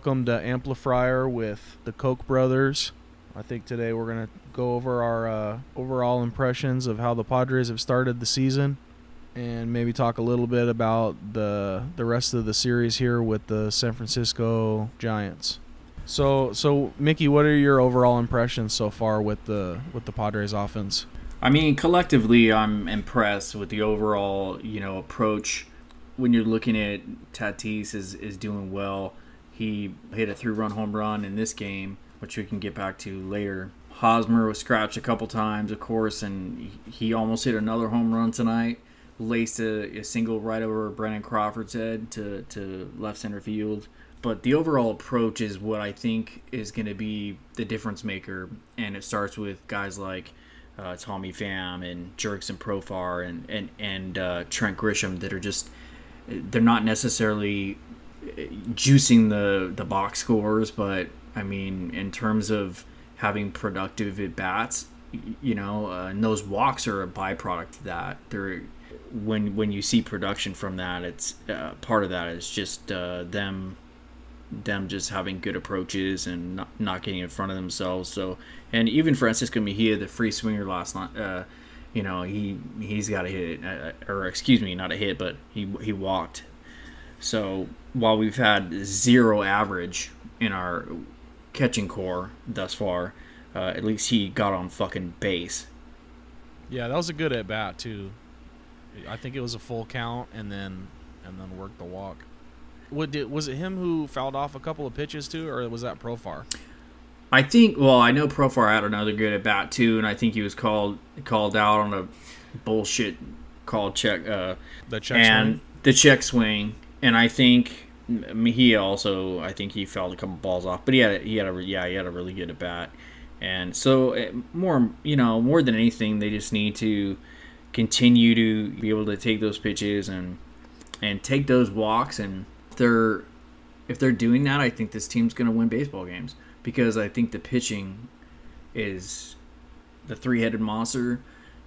Welcome to Amplifier with the Koch brothers. I think today we're gonna go over our uh, overall impressions of how the Padres have started the season, and maybe talk a little bit about the the rest of the series here with the San Francisco Giants. So, so Mickey, what are your overall impressions so far with the with the Padres offense? I mean, collectively, I'm impressed with the overall, you know, approach. When you're looking at Tatis is is doing well. He hit a three-run home run in this game, which we can get back to later. Hosmer was scratched a couple times, of course, and he almost hit another home run tonight. Laced a, a single right over Brandon Crawford's head to, to left center field. But the overall approach is what I think is going to be the difference maker, and it starts with guys like uh, Tommy Pham and Jurickson Profar and and and uh, Trent Grisham that are just they're not necessarily juicing the the box scores, but I mean in terms of having productive at bats, you know, uh, and those walks are a byproduct of that. They're when when you see production from that, it's uh, part of that is just uh, them them just having good approaches and not, not getting in front of themselves. So, and even Francisco Mejia, the free swinger last night, uh, you know, he he's got a hit, uh, or excuse me, not a hit, but he he walked. So while we've had zero average in our catching corps thus far, uh, at least he got on fucking base. Yeah, that was a good at bat too. I think it was a full count and then and then worked the walk. What did was it him who fouled off a couple of pitches too, or was that Profar? I think. Well, I know Profar had another good at bat too, and I think he was called called out on a bullshit call check. Uh, the check and swing? the check swing, and I think Mejia also. I think he fouled a couple balls off, but he had a, he had a yeah he had a really good at bat, and so eh, more you know more than anything they just need to continue to be able to take those pitches and and take those walks and they're if they're doing that, I think this team's going to win baseball games because I think the pitching is the three-headed monster.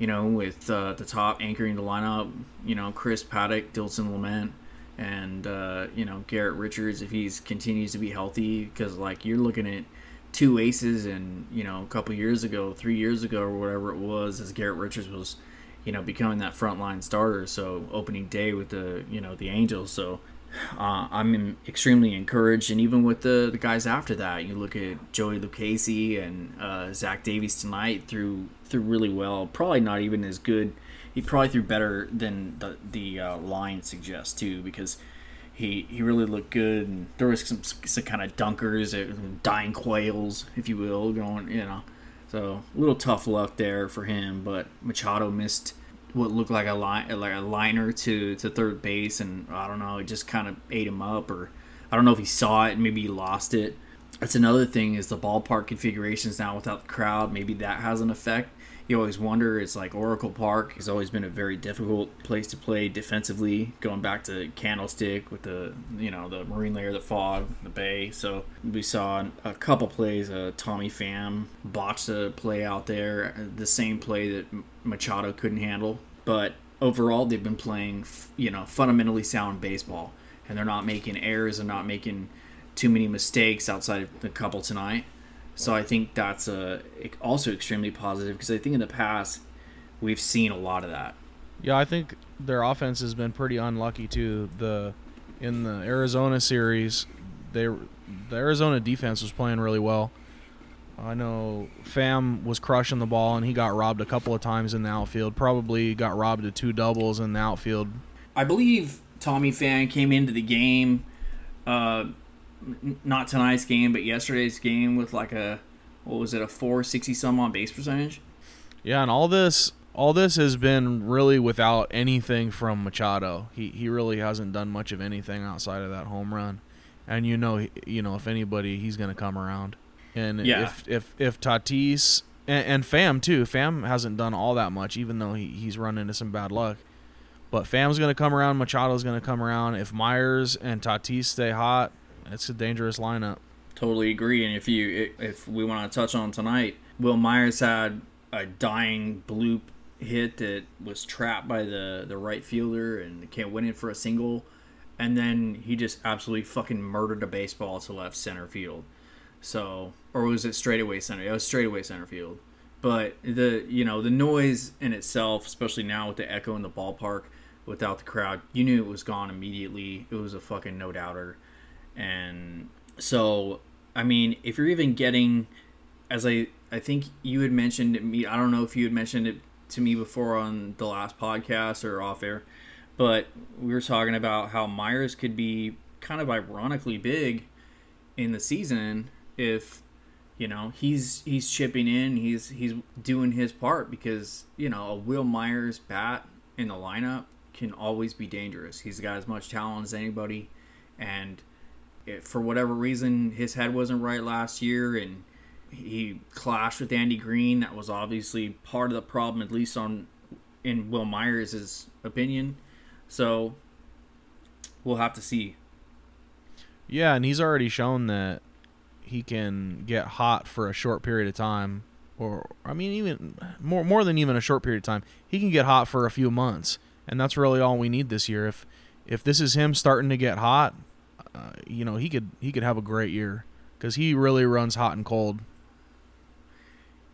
You know, with uh, the top anchoring the lineup. You know, Chris Paddack, Dinelson Lamet, and uh, you know Garrett Richards if he's continues to be healthy. Because like you're looking at two aces, and you know a couple years ago, three years ago, or whatever it was, as Garrett Richards was you know becoming that frontline starter. So opening day with the you know the Angels. So uh, I'm extremely encouraged, and even with the, the guys after that, you look at Joey Lucchesi and uh, Zach Davies tonight through through really well. Probably not even as good. He probably threw better than the the uh, line suggests too, because he he really looked good. And there was some, some kind of dunkers, dying quails, if you will, going you know. So a little tough luck there for him, but Machado missed what looked like a line like a liner to to third base, and I don't know, it just kind of ate him up, or I don't know if he saw it, maybe he lost it. That's another thing is the ballpark configurations now without the crowd. Maybe that has an effect. You always wonder. It's like Oracle Park has always been a very difficult place to play defensively. Going back to Candlestick with the you know the marine layer, the fog, the bay. So we saw a couple plays. Uh, Tommy Pham botched a play out there, the same play that Machado couldn't handle. But overall, they've been playing you know fundamentally sound baseball, and they're not making errors and not making too many mistakes outside of the couple tonight. So I think that's a, also extremely positive because I think in the past we've seen a lot of that. Yeah, I think their offense has been pretty unlucky too. The in the Arizona series, they the Arizona defense was playing really well. I know Pham was crushing the ball and he got robbed a couple of times in the outfield. Probably got robbed of two doubles in the outfield. I believe Tommy Pham came into the game uh, not tonight's game, but yesterday's game with like a what was it, a four sixty some on base percentage. Yeah, and all this all this has been really without anything from Machado. He he really hasn't done much of anything outside of that home run, and you know you know if anybody he's gonna come around. And yeah. if if if Tatis and, and Pham too, Pham hasn't done all that much, even though he, he's run into some bad luck. But Pham's gonna come around, Machado's gonna come around. If Myers and Tatis stay hot, it's a dangerous lineup. Totally agree. And if you if we want to touch on tonight, Wil Myers had a dying bloop hit that was trapped by the the right fielder and can't win it for a single. and then he just absolutely fucking murdered a baseball to left center field. So, or was it straightaway center? It was straightaway center field. But the you know the noise in itself, especially now with the echo in the ballpark, without the crowd, you knew it was gone immediately. It was a fucking no doubter, and so I mean, if you're even getting, as I I think you had mentioned me, I don't know if you had mentioned it to me before on the last podcast or off air, but we were talking about how Myers could be kind of ironically big in the season if you know he's he's chipping in he's he's doing his part because you know a Wil Myers bat in the lineup can always be dangerous. He's got as much talent as anybody and for whatever reason his head wasn't right last year and he clashed with Andy Green that was obviously part of the problem at least on in Wil Myers' opinion so we'll have to see Yeah, and he's already shown that he can get hot for a short period of time or I mean even more more than even a short period of time. He can get hot for a few months, and that's really all we need this year. If if this is him starting to get hot, uh, you know, he could he could have a great year cuz he really runs hot and cold.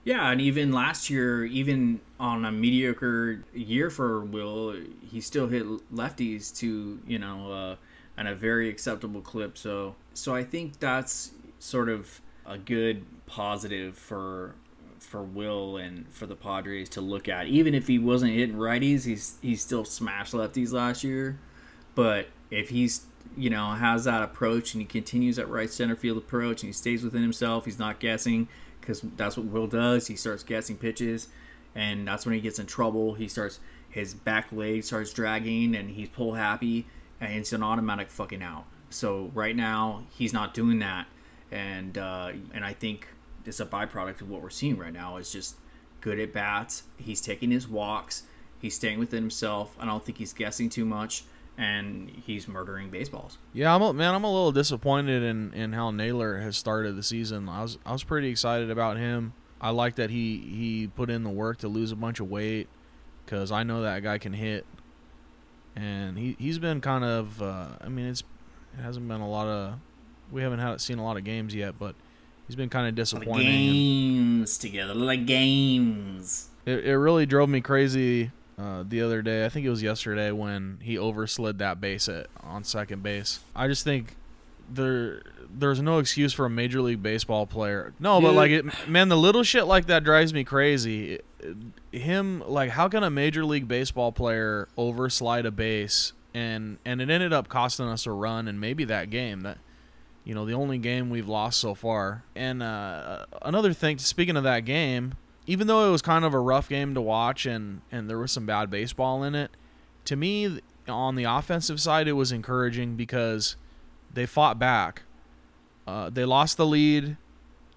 Yeah, and even last year, even on a mediocre year for Wil, he still hit lefties to you know uh, and a very acceptable clip. So so I think that's sort of a good positive for for Wil and for the Padres to look at. Even if he wasn't hitting righties, he's he still smashed lefties last year. But if he's you know has that approach and he continues that right center field approach and he stays within himself, he's not guessing because that's what Wil does. He starts guessing pitches, and that's when he gets in trouble. He starts his back leg starts dragging, and he's pull happy, and it's an automatic fucking out. So right now he's not doing that, and uh, and I think it's a byproduct of what we're seeing right now. Is just good at bats. He's taking his walks. He's staying within himself. I don't think he's guessing too much, and he's murdering baseballs. Yeah, I'm a, man. I'm a little disappointed in, in how Naylor has started the season. I was I was pretty excited about him. I like that he he put in the work to lose a bunch of weight because I know that guy can hit, and he he's been kind of. Uh, I mean, it's it hasn't been a lot of. We haven't had seen a lot of games yet, but he's been kind of disappointing. Games together, like games. It it really drove me crazy uh, the other day. I think it was yesterday when he overslid that base at on second base. I just think there there's no excuse for a major league baseball player. No, but like it, man, the little shit like that drives me crazy. Him like how can a major league baseball player overslide a base and and it ended up costing us a run and maybe that game that you know the only game we've lost so far. And uh, another thing, speaking of that game, even though it was kind of a rough game to watch and and there was some bad baseball in it, to me on the offensive side it was encouraging because they fought back. Uh, they lost the lead,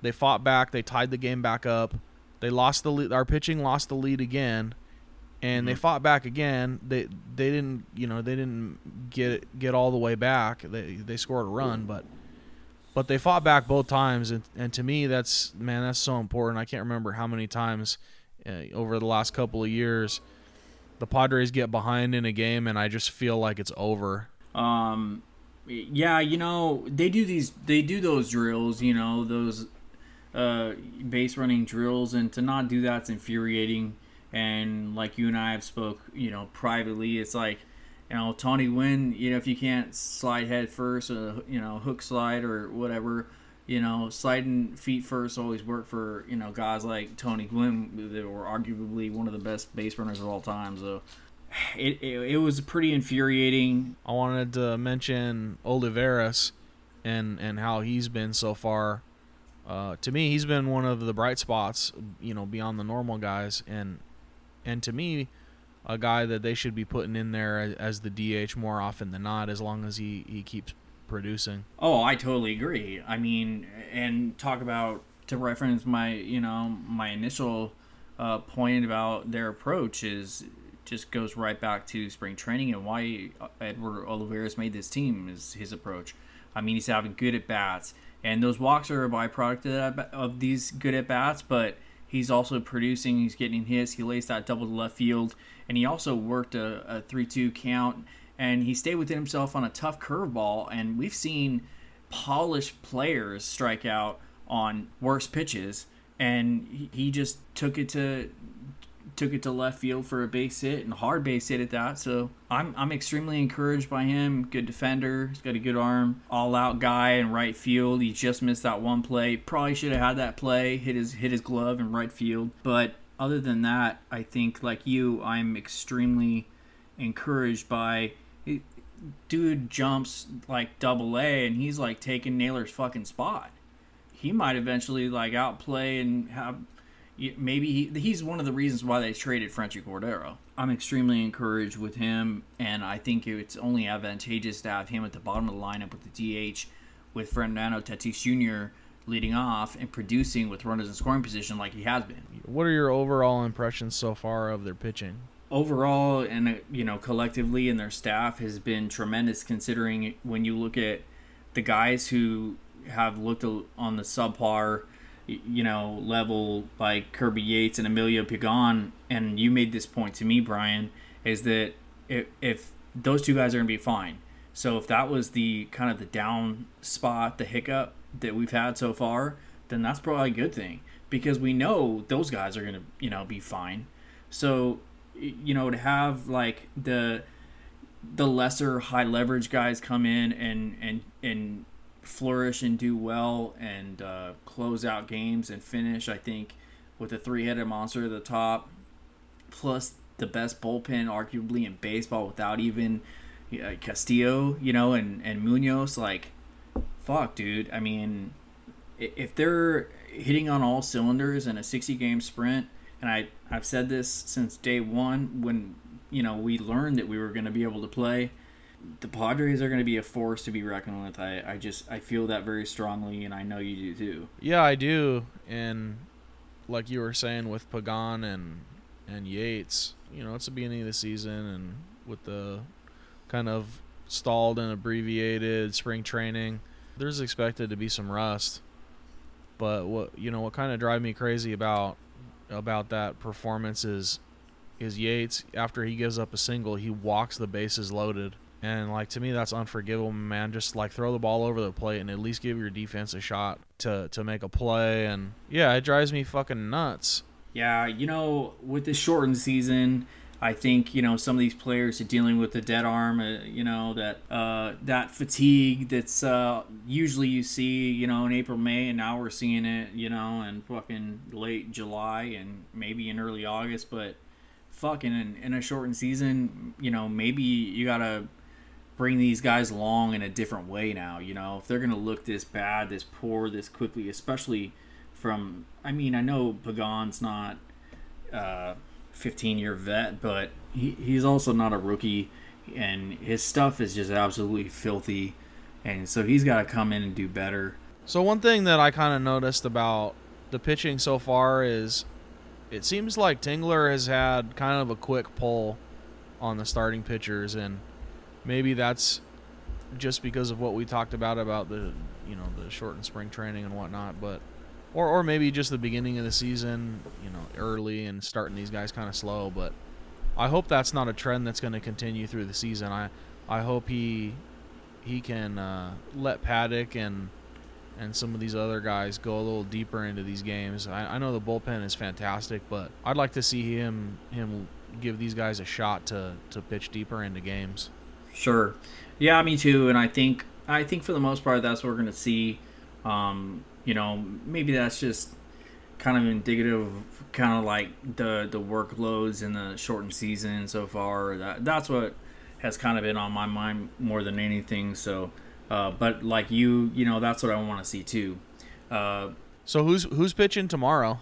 they fought back, they tied the game back up. They lost the lead. Our pitching lost the lead again, and they Mhm. fought back again. They they didn't you know they didn't get get all the way back. They they scored a run, but but they fought back both times and, and to me that's man that's so important i can't remember how many times uh, over the last couple of years the padres get behind in a game and i just feel like it's over Um, yeah, you know they do these, they do those drills, you know those uh, base running drills, and to not do that's infuriating. And like you and I have spoke, you know, privately, it's like, you know, Tony Gwynn, you know, if you can't slide head first, uh, you know, hook slide or whatever, you know, sliding feet first always worked for you know guys like Tony Gwynn that were arguably one of the best base runners of all time. So. It, it, it was pretty infuriating i wanted to mention Olivares and and how he's been so far uh, to me he's been one of the bright spots you know beyond the normal guys and and to me a guy that they should be putting in there as, the dh more often than not as long as he he keeps producing Oh, I totally agree. I mean, and talk about to reference my, you know, my initial uh, point about their approach is just goes right back to spring training and why Edward Olivares made this team is his approach. I mean, he's having good at bats, and those walks are a byproduct of, that, of these good at bats, but he's also producing. He's getting hits. He lays that double to left field, and he also worked a, a three-two count and he stayed within himself on a tough curveball. And we've seen polished players strike out on worse pitches, and he just took it to took it to left field for a base hit and hard base hit at that. So I'm I'm extremely encouraged by him. Good defender. He's got a good arm. All out guy in right field. He just missed that one play. Probably should have had that play. Hit his hit his glove in right field. But other than that, I think like you, I'm extremely encouraged by dude jumps like double A and he's like taking Naylor's fucking spot. He might eventually like outplay and have maybe he, he's one of the reasons why they traded Franchy Cordero. I'm extremely encouraged with him, and I think it's only advantageous to have him at the bottom of the lineup with the DH, with Fernando Tatis Jr. leading off and producing with runners in scoring position like he has been. What are your overall impressions so far of their pitching? Overall, and uh, you know, collectively, and their staff has been tremendous. Considering when you look at the guys who have looked on the subpar you know, level like Kirby Yates and Emilio Pagan, and you made this point to me, Brian, is that if, if those two guys are going to be fine. So if that was the kind of the down spot, the hiccup that we've had so far, then that's probably a good thing because we know those guys are going to, you know, be fine. So, you know, to have like the the lesser high leverage guys come in and and and flourish and do well and uh, close out games and finish. I think with a three-headed monster at the top, plus the best bullpen arguably in baseball without even uh, Castillo, you know, and and Munoz. Like, fuck, dude. I mean, if they're hitting on all cylinders in a 60-game sprint, and I I've said this since day one when you know we learned that we were going to be able to play the Padres are going to be a force to be reckoned with. I, I just I feel that very strongly, and I know you do too. Yeah, I do. And like you were saying with Pagan and and Yates, you know, it's the beginning of the season, and with the kind of stalled and abbreviated spring training, there's expected to be some rust. But what you know, what kind of drive me crazy about about that performance is is Yates after he gives up a single, he walks the bases loaded and like to me, that's unforgivable, man. Just like throw the ball over the plate and at least give your defense a shot to to make a play. And yeah, it drives me fucking nuts. Yeah, you know, with this shortened season, I think you know some of these players are dealing with the dead arm. Uh, you know that uh, that fatigue that's uh, usually you see you know in April, May, and now we're seeing it you know in fucking late July and maybe in early August. But fucking in, in a shortened season, you know maybe you gotta bring these guys along in a different way now. You know, if they're going to look this bad, this poor, this quickly, especially from. I mean, I know Pagan's not uh, a 15 year vet, but he, he's also not a rookie, and his stuff is just absolutely filthy. And so he's got to come in and do better. So, one thing that I kind of noticed about the pitching so far is it seems like Tingler has had kind of a quick pull on the starting pitchers and maybe that's just because of what we talked about about the you know the shortened spring training and whatnot, but or or maybe just the beginning of the season, you know, early and starting these guys kind of slow. But I hope that's not a trend that's going to continue through the season. I I hope he he can uh, let Paddack and and some of these other guys go a little deeper into these games. I, I know the bullpen is fantastic, but I'd like to see him him give these guys a shot to to pitch deeper into games. Sure. Yeah, me too. And I think I think for the most part that's what we're gonna see. Um, you know, maybe that's just kind of indicative of kind of like the the workloads in the shortened season so far. That that's what has kind of been on my mind more than anything. So, uh, but like you, you know, that's what I want to see too. Uh, so who's who's pitching tomorrow?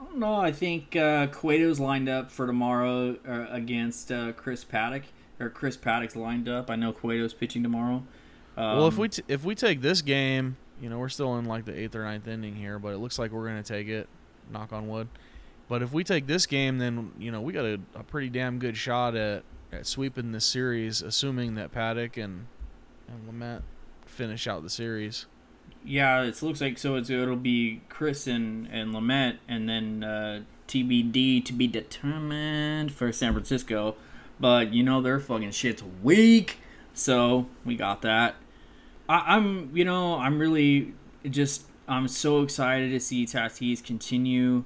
I don't know. I think uh, Cueto's lined up for tomorrow uh, against uh, Chris Paddack or Chris Paddack's lined up. I know Cueto's pitching tomorrow. Um, well, if we t- if we take this game, you know, we're still in like the eighth or ninth inning here, but it looks like we're gonna take it. Knock on wood. But if we take this game, then you know we got a, a pretty damn good shot at, at sweeping this series, assuming that Paddack and and Lamet finish out the series. Yeah, it looks like so. It's, it'll be Chris and and Lamet, and then uh, TBD to be determined for San Francisco. But you know their fucking shit's weak. So we got that. I, I'm, you know, I'm really just, I'm so excited to see Tatis continue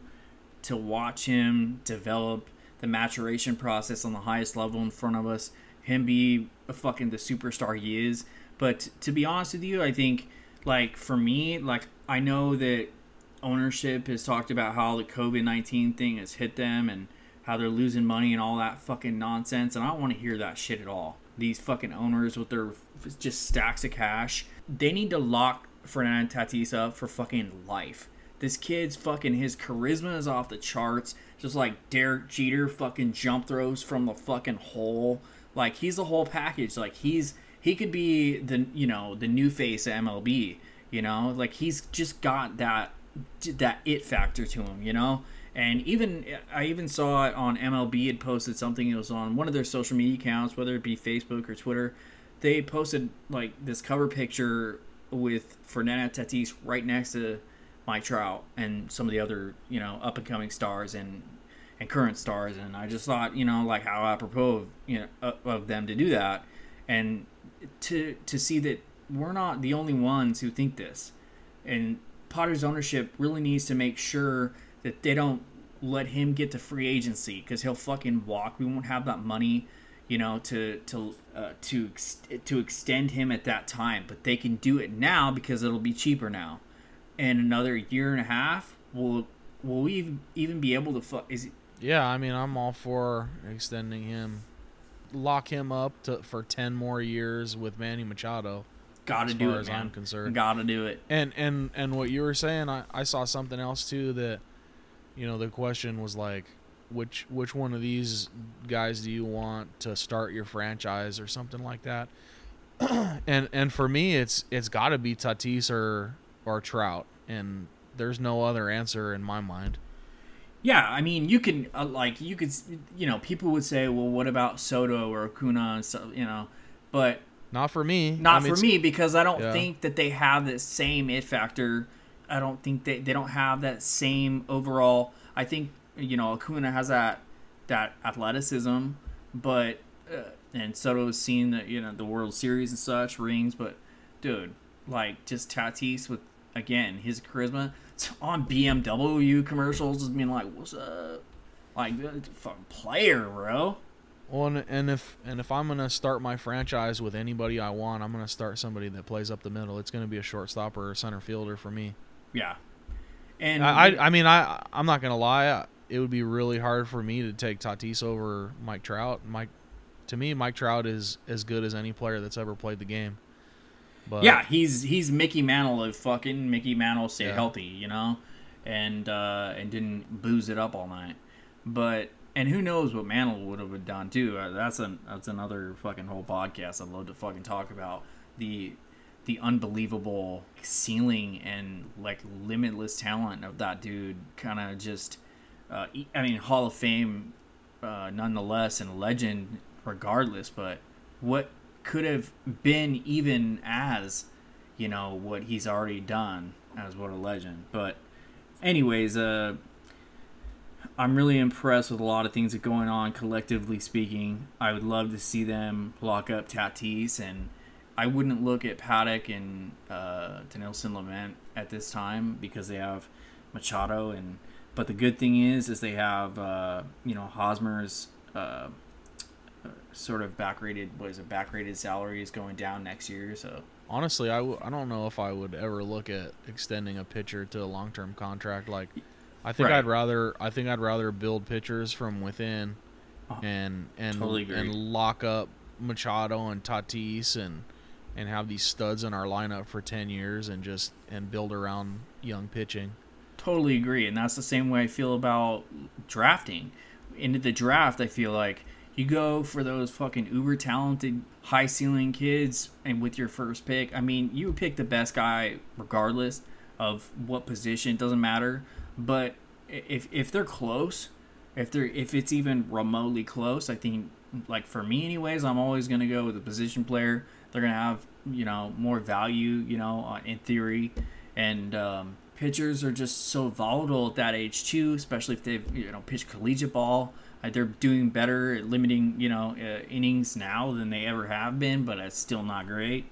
to watch him develop the maturation process on the highest level in front of us. Him be a fucking the superstar he is. But to be honest with you, I think like for me, like I know that ownership has talked about how the COVID nineteen thing has hit them and how they're losing money and all that fucking nonsense, and I don't want to hear that shit at all. These fucking owners with their just stacks of cash, they need to lock Fernando Tatis up for fucking life. This kid's fucking his charisma is off the charts, just like Derek Jeter fucking jump throws from the fucking hole. Like he's the whole package. Like he's he could be the you know the new face of MLB. You know, like he's just got that that it factor to him. You know, and even I even saw it on MLB had posted something. It was on one of their social media accounts, whether it be Facebook or Twitter. They posted like this cover picture with Fernando Tatis right next to Mike Trout and some of the other you know up and coming stars and and current stars. And I just thought you know like how apropos of you know of them to do that and to to see that we're not the only ones who think this. And Padres ownership really needs to make sure that they don't let him get to free agency because he'll fucking walk. We won't have that money, you know, to to uh, to to extend him at that time. But they can do it now because it'll be cheaper now. In another year and a half, will will we even be able to fuck? Is it, yeah, I mean, I'm all for extending him, lock him up to for ten more years with Manny Machado. Got to do it, man. I'm concerned. Got to do it. And and and what you were saying, I I saw something else too that you know the question was like which which one of these guys do you want to start your franchise or something like that? And and for me it's it's got to be Tatis or or Trout and there's no other answer in my mind. Yeah i mean you can uh, like you could you know people would say well what about Soto or Acuna so you know but not for me. Not I mean, for me because i don't yeah. think that they have the same it factor I don't think they, they don't have that same overall. I think you know Acuna has that that athleticism, but uh, and Soto's seen the you know the World Series and such rings, but dude, like just Tatis with again his charisma on BMW commercials, just being like, "What's up?" Like, fucking player, bro. Well, and, and if and if I'm gonna start my franchise with anybody I want, I'm gonna start somebody that plays up the middle. It's gonna be a shortstop or a center fielder for me. Yeah. And I, I, I mean, I, I'm not gonna lie. It would be really hard for me to take Tatis over Mike Trout. Mike, to me, Mike Trout is as good as any player that's ever played the game. But yeah, he's he's Mickey Mantle of fucking Mickey Mantle stay yeah. healthy, you know, and uh, and didn't booze it up all night. But and who knows what Mantle would have done too. Uh, that's an that's another fucking whole podcast I'd love to fucking talk about the the unbelievable ceiling and like limitless talent of that dude kind of just uh, i mean hall of fame uh, nonetheless and legend regardless but what could have been even as you know what he's already done as what a legend but anyways uh I'm really impressed with a lot of things that are going on collectively speaking. I would love to see them lock up Tatis and I wouldn't look at Paddack and uh, Dinelson Lamet at this time because they have Machado and. But the good thing is, is they have uh, you know Hosmer's uh, sort of back rated What is it? Backrated salary is going down next year. So honestly, I w- I don't know if I would ever look at extending a pitcher to a long term contract. Like, I think right. I'd rather I think I'd rather build pitchers from within, uh, and and totally and lock up Machado and Tatis and and have these studs in our lineup for 10 years and just and build around young pitching. Totally agree, and that's the same way I feel about drafting. Into the draft, I feel like you go for those fucking uber talented, high ceiling kids, and with your first pick, I mean, you pick the best guy regardless of what position. It doesn't matter. But if if they're close, if they're if it's even remotely close, I think like for me anyways, I'm always gonna go with a position player they're gonna have you know more value, you know, in theory, and um, pitchers are just so volatile at that age too, especially if they've you know pitched collegiate ball. Uh, they're doing better at limiting you know uh, innings now than they ever have been, but it's still not great.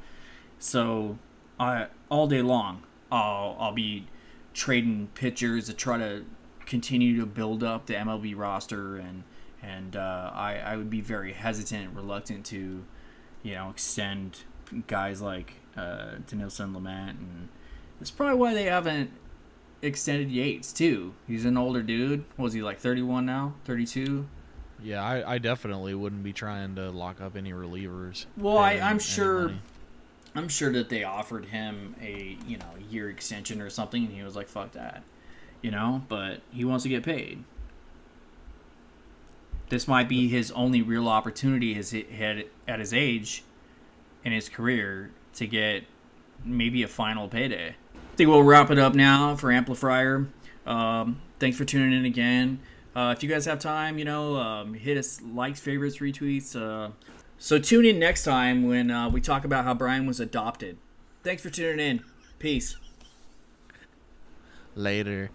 So, I all day long, I'll I'll be trading pitchers to try to continue to build up the MLB roster, and and uh, I I would be very hesitant, reluctant to, you know, extend guys like uh, Dinelson Lamet, and that's probably why they haven't extended Yates too. He's an older dude. What was he like 31 now? 32? Yeah, I, I definitely wouldn't be trying to lock up any relievers. Well, I, I'm sure. I'm sure that they offered him a you know year extension or something, and he was like, "Fuck that," you know. But he wants to get paid. This might be his only real opportunity as had at his age, in his career, to get maybe a final payday. I think we'll wrap it up now for Amplifier. Um, thanks for tuning in again. Uh, if you guys have time, you know, um, hit us likes, favorites, retweets. Uh, so tune in next time when uh, we talk about how Brian was adopted. Thanks for tuning in. Peace. Later.